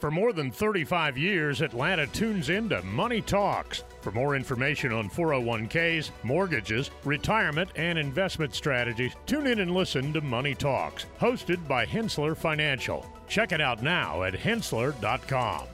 For more than 35 years, Atlanta tunes into Money Talks. For more information on 401ks, mortgages, retirement, and investment strategies, tune in and listen to Money Talks, hosted by Henssler Financial. Check it out now at henssler.com.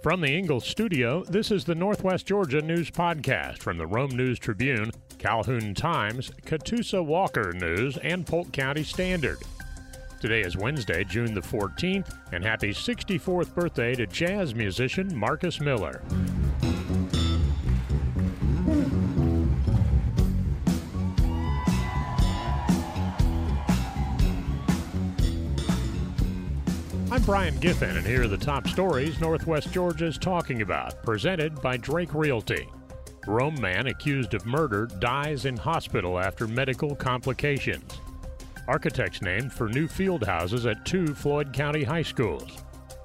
From the Ingles studio, this is the Northwest Georgia News Podcast from the Rome News Tribune, Calhoun Times, Catoosa Walker News, and Polk County Standard. Today is Wednesday, June the 14th, and happy 64th birthday to jazz musician Marcus Miller. I'm Brian Giffin, and here are the top stories Northwest Georgia is talking about, presented by Drake Realty. Rome man accused of murder dies in hospital after medical complications architects named for new field houses at two Floyd County high schools,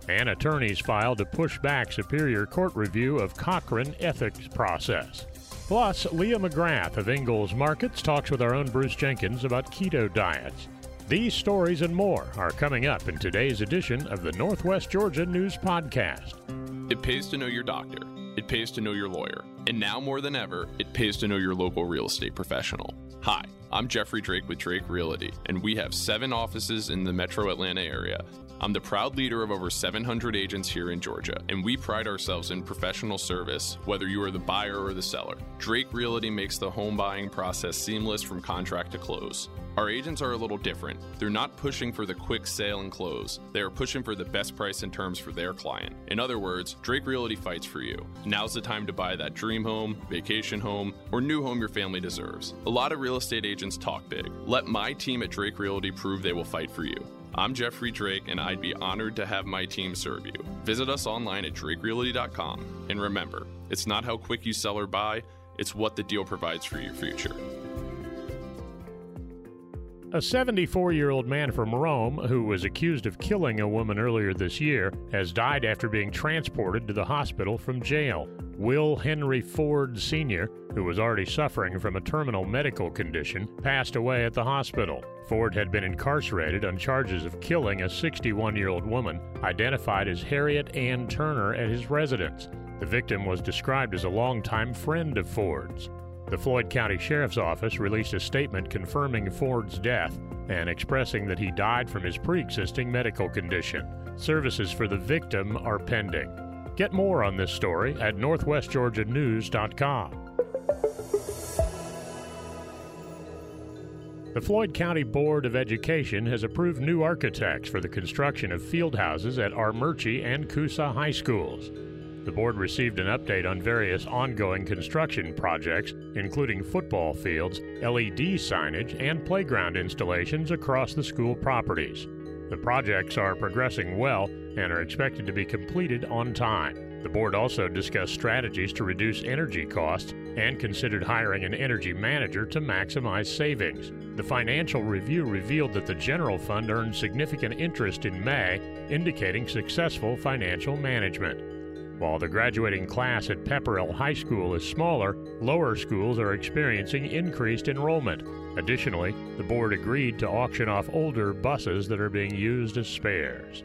and attorneys filed to push back Superior Court review of Cochran ethics process. Plus, Leah McGrath of Ingles Markets talks with our own Bruce Jenkins about keto diets. These stories and more are coming up in today's edition of the Northwest Georgia News Podcast. It pays to know your doctor. It pays to know your lawyer. And now more than ever, it pays to know your local real estate professional. Hi, I'm Jeffrey Drake with Drake Realty, and we have seven offices in the metro Atlanta area. I'm the proud leader of over 700 agents here in Georgia, and we pride ourselves in professional service, whether you are the buyer or the seller. Drake Realty makes the home buying process seamless from contract to close. Our agents are a little different. They're not pushing for the quick sale and close. They are pushing for the best price and terms for their client. In other words, Drake Realty fights for you. Now's the time to buy that dream home, vacation home, or new home your family deserves. A lot of real estate agents talk big. Let my team at Drake Realty prove they will fight for you. I'm Jeffrey Drake, and I'd be honored to have my team serve you. Visit us online at drakerealty.com. And remember, it's not how quick you sell or buy, it's what the deal provides for your future. A 74 year old man from Rome who was accused of killing a woman earlier this year has died after being transported to the hospital from jail. Will Henry Ford Sr., who was already suffering from a terminal medical condition, passed away at the hospital. Ford had been incarcerated on charges of killing a 61 year old woman identified as Harriett Ann Turner at his residence. The victim was described as a longtime friend of Ford's. The Floyd County Sheriff's Office released a statement confirming Ford's death and expressing that he died from his pre existing medical condition. Services for the victim are pending. Get more on this story at northwestgeorgianews.com. The Floyd County Board of Education has approved new architects for the construction of field houses at Armuchee and Coosa high schools. The board received an update on various ongoing construction projects, including football fields, LED signage, and playground installations across the school properties. The projects are progressing well and are expected to be completed on time. The board also discussed strategies to reduce energy costs and considered hiring an energy manager to maximize savings. The financial review revealed that the general fund earned significant interest in May, indicating successful financial management. While the graduating class at Pepperell High School is smaller, lower schools are experiencing increased enrollment. Additionally, the board agreed to auction off older buses that are being used as spares.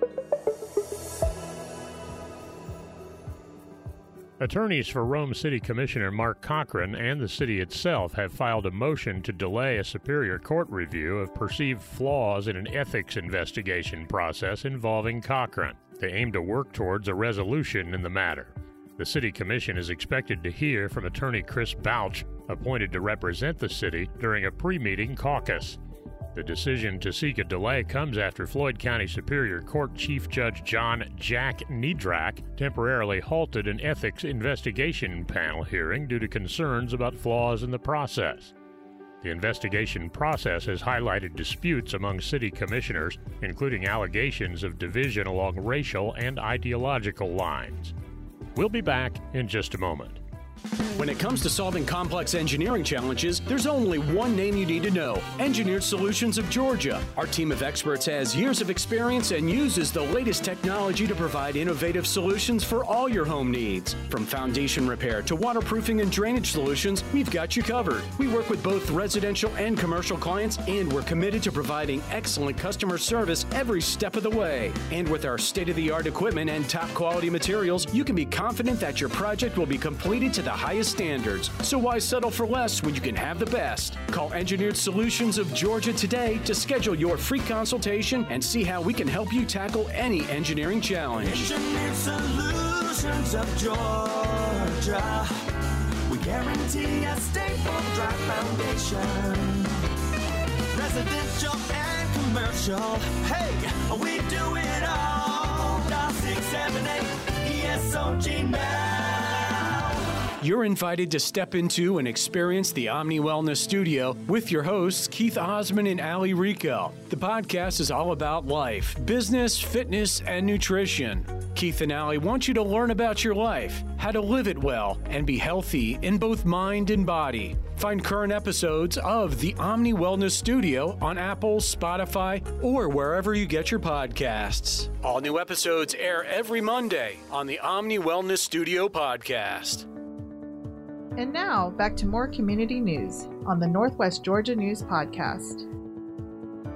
Attorneys for Rome City Commissioner Mark Cochran and the city itself have filed a motion to delay a Superior Court review of perceived flaws in an ethics investigation process involving Cochran. They aim to work towards a resolution in the matter. The City Commission is expected to hear from attorney Chris Bouch, appointed to represent the city during a pre meeting caucus. The decision to seek a delay comes after Floyd County Superior Court Chief Judge John Jack Niedrach temporarily halted an ethics investigation panel hearing due to concerns about flaws in the process. The investigation process has highlighted disputes among city commissioners, including allegations of division along racial and ideological lines. We'll be back in just a moment. When it comes to solving complex engineering challenges, there's only one name you need to know Engineered Solutions of Georgia. Our team of experts has years of experience and uses the latest technology to provide innovative solutions for all your home needs. From foundation repair to waterproofing and drainage solutions, we've got you covered. We work with both residential and commercial clients, and we're committed to providing excellent customer service every step of the way. And with our state of the art equipment and top quality materials, you can be confident that your project will be completed to the highest standards. So why settle for less when you can have the best? Call Engineered Solutions of Georgia today to schedule your free consultation and see how we can help you tackle any engineering challenge. Engineered Solutions of Georgia. We guarantee a stable, dry foundation. Residential and commercial. Hey, we do it all. Dial 678 ESOG now. You're invited to step into and experience the Omni Wellness Studio with your hosts, Keith Osman and Ali Rico. The podcast is all about life, business, fitness, and nutrition. Keith and Ali want you to learn about your life, how to live it well, and be healthy in both mind and body. Find current episodes of the Omni Wellness Studio on Apple, Spotify, or wherever you get your podcasts. All new episodes air every Monday on the Omni Wellness Studio podcast. And now, back to more community news on the Northwest Georgia News Podcast.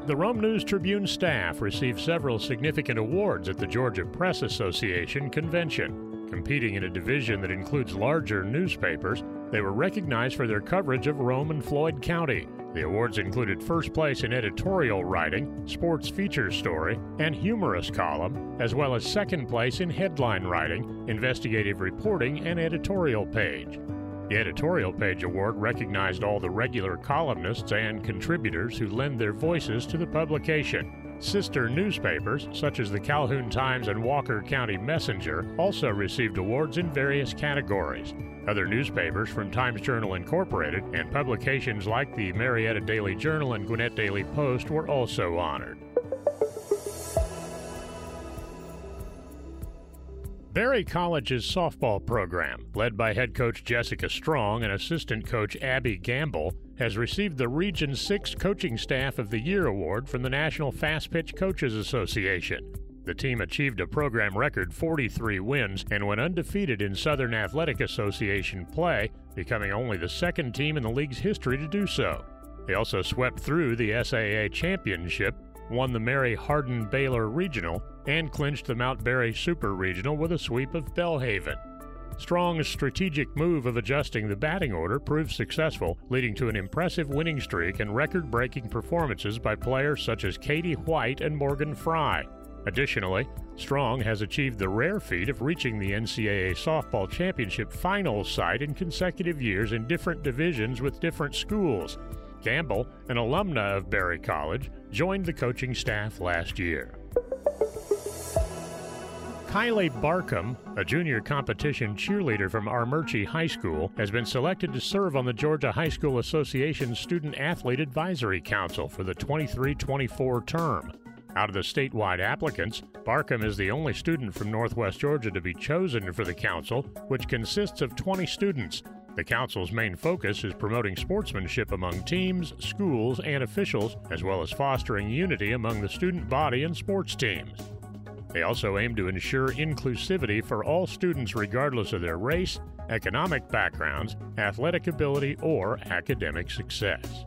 The Rome News Tribune staff received several significant awards at the Georgia Press Association convention. Competing in a division that includes larger newspapers, they were recognized for their coverage of Rome and Floyd County. The awards included first place in editorial writing, sports feature story, and humorous column, as well as second place in headline writing, investigative reporting, and editorial page. The editorial page award recognized all the regular columnists and contributors who lend their voices to the publication. Sister newspapers, such as the Calhoun Times and Walker County Messenger, also received awards in various categories. Other newspapers from Times Journal Incorporated and publications like the Marietta Daily Journal and Gwinnett Daily Post were also honored. Berry College's softball program, led by head coach Jessica Strong and assistant coach Abby Gamble, has received the Region 6 Coaching Staff of the Year award from the National Fast Pitch Coaches Association. The team achieved a program record 43 wins and went undefeated in Southern Athletic Association play, becoming only the second team in the league's history to do so. They also swept through the SAA Championship, won the Mary Hardin Baylor Regional, and clinched the Mount Berry Super Regional with a sweep of Belhaven. Strong's strategic move of adjusting the batting order proved successful, leading to an impressive winning streak and record breaking performances by players such as Katie White and Morgan Fry. Additionally, Strong has achieved the rare feat of reaching the NCAA Softball Championship finals site in consecutive years in different divisions with different schools. Gamble, an alumna of Berry College, joined the coaching staff last year. Kylie Barkham, a junior competition cheerleader from Armuchee High School, has been selected to serve on the Georgia High School Association Student Athlete Advisory Council for the 23 24 term. Out of the statewide applicants, Barkham is the only student from Northwest Georgia to be chosen for the council, which consists of 20 students. The council's main focus is promoting sportsmanship among teams, schools, and officials, as well as fostering unity among the student body and sports teams. They also aim to ensure inclusivity for all students regardless of their race, economic backgrounds, athletic ability, or academic success.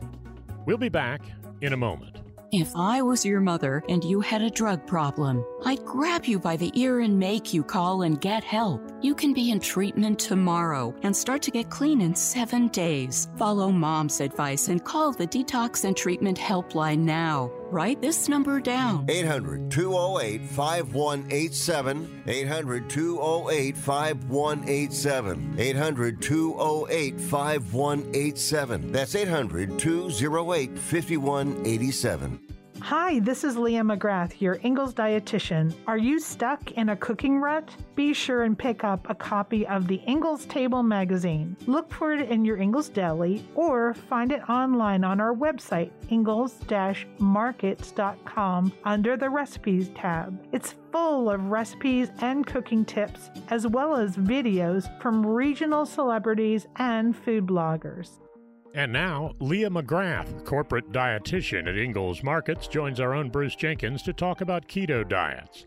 We'll be back in a moment. If I was your mother and you had a drug problem, I'd grab you by the ear and make you call and get help. You can be in treatment tomorrow and start to get clean in seven days. Follow mom's advice and call the Detox and Treatment Helpline now. Write this number down 800 208 5187. 800 208 5187. 800 208 5187. That's 800 208 5187. Hi, this is Leah McGrath, your Ingles dietitian. Are you stuck in a cooking rut? Be sure and pick up a copy of the Ingles Table magazine. Look for it in your Ingles deli or find it online on our website, ingles-markets.com under the recipes tab. It's full of recipes and cooking tips, as well as videos from regional celebrities and food bloggers. And now, Leah McGrath, corporate dietitian at Ingles Markets, joins our own Bruce Jenkins to talk about keto diets.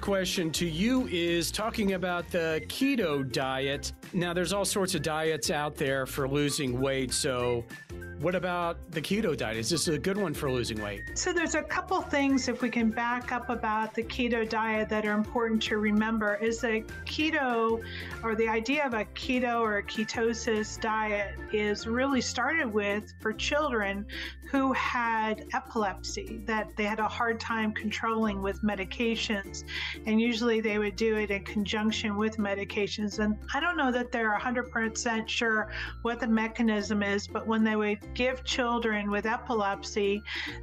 question to you is talking about the keto diet. Now, there's all sorts of diets out there for losing weight. So, what about the keto diet? Is this a good one for losing weight? So, there's a couple things, if we can back up about the keto diet, that are important to remember. Is that keto, or the idea of a keto or a ketosis diet, is really started with for children who had epilepsy, that they had a hard time controlling with medications. And usually they would do it in conjunction with medications. And I don't know that they're 100% sure what the mechanism is, but when they would give children with epilepsy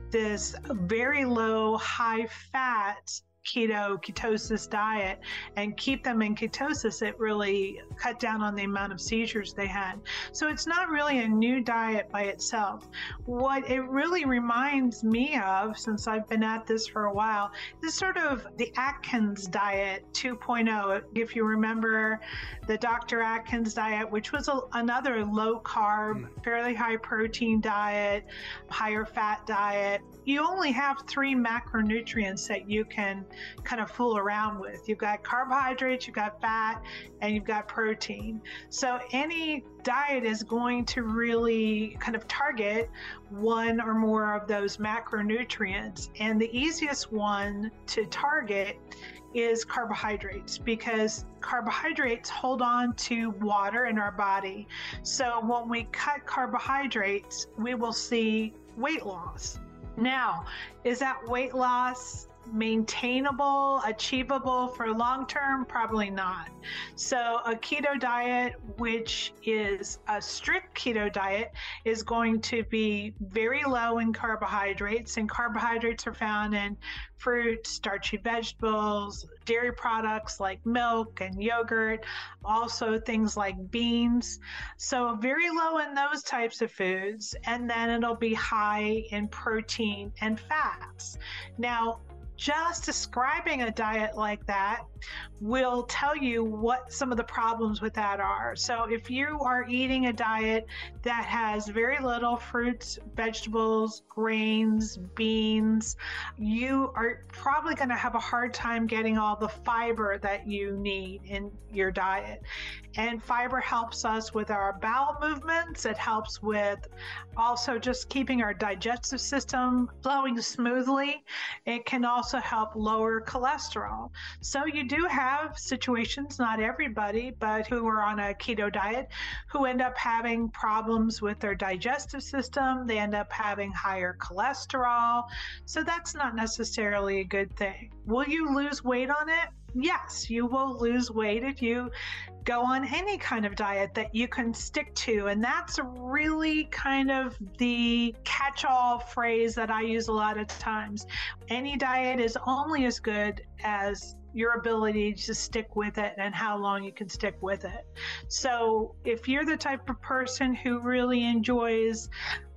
this very low, high fat keto ketosis diet and keep them in ketosis it really cut down on the amount of seizures they had. So it's not really a new diet by itself. What it really reminds me of since i've been at this for a while is sort of the atkins diet 2.0 if you remember the dr atkins diet which was a, another low carb hmm. fairly high protein diet higher fat diet you only have three macronutrients that you can kind of fool around with. You've got carbohydrates, you've got fat, and you've got protein. So any diet is going to really kind of target one or more of those macronutrients. And the easiest one to target is carbohydrates because carbohydrates hold on to water in our body. So when we cut carbohydrates, we will see weight loss. Now, is that weight loss maintainable, achievable for long term? Probably not. So, a keto diet, which is a strict keto diet, is going to be very low in carbohydrates, and carbohydrates are found in fruit, starchy vegetables, dairy products like milk and yogurt, also things like beans. So, very low in those types of foods, and then it'll be high in protein and fats. Now, just describing a diet like that will tell you what some of the problems with that are. So, if you are eating a diet that has very little fruits, vegetables, grains, beans, you are probably going to have a hard time getting all the fiber that you need in your diet. And fiber helps us with our bowel movements, it helps with also just keeping our digestive system flowing smoothly. It can also help lower cholesterol. So, you do have situations, not everybody, but who are on a keto diet, who end up having problems with their digestive system. They end up having higher cholesterol. So, that's not necessarily a good thing. Will you lose weight on it? Yes, you will lose weight if you go on any kind of diet that you can stick to. And that's really kind of the catch all phrase that I use a lot of times. Any diet is only as good as your ability to stick with it and how long you can stick with it. So, if you're the type of person who really enjoys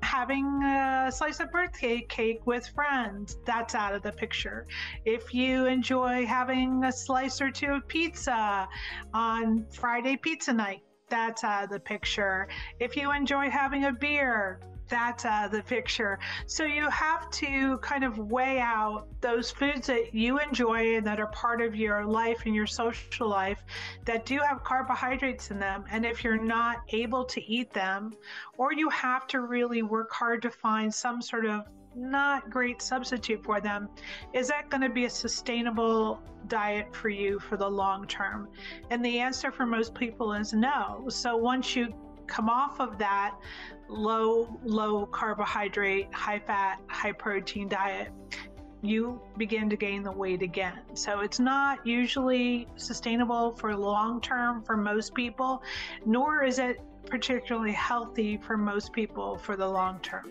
having a slice of birthday cake with friends, that's out of the picture. If you enjoy having a slice or two of pizza on Friday pizza night, that's out of the picture. If you enjoy having a beer, that's of uh, the picture. So you have to kind of weigh out those foods that you enjoy and that are part of your life and your social life that do have carbohydrates in them. And if you're not able to eat them, or you have to really work hard to find some sort of not great substitute for them, is that going to be a sustainable diet for you for the long term? And the answer for most people is no. So once you come off of that low, low carbohydrate, high fat, high protein diet, you begin to gain the weight again. So it's not usually sustainable for long term for most people, nor is it particularly healthy for most people for the long term.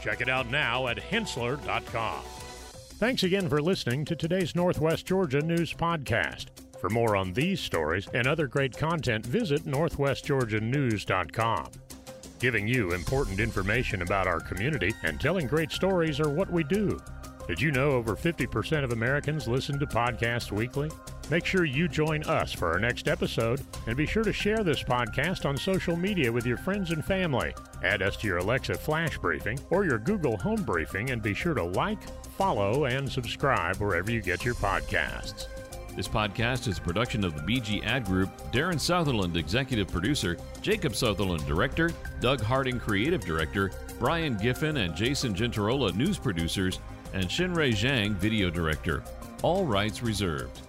Check it out now at henssler.com. Thanks again for listening to today's Northwest Georgia News Podcast. For more on these stories and other great content, visit northwestgeorgianews.com. Giving you important information about our community and telling great stories are what we do. Did you know over 50% of Americans listen to podcasts weekly? Make sure you join us for our next episode and be sure to share this podcast on social media with your friends and family. Add us to your Alexa Flash Briefing or your Google Home Briefing and be sure to like, follow, and subscribe wherever you get your podcasts. This podcast is a production of the BG Ad Group, Darren Sutherland, Executive Producer, Jacob Sutherland, Director, Doug Harding, Creative Director, Brian Giffin and Jason Gentarola, News Producers, and Shinrei Zhang, Video Director. All rights reserved.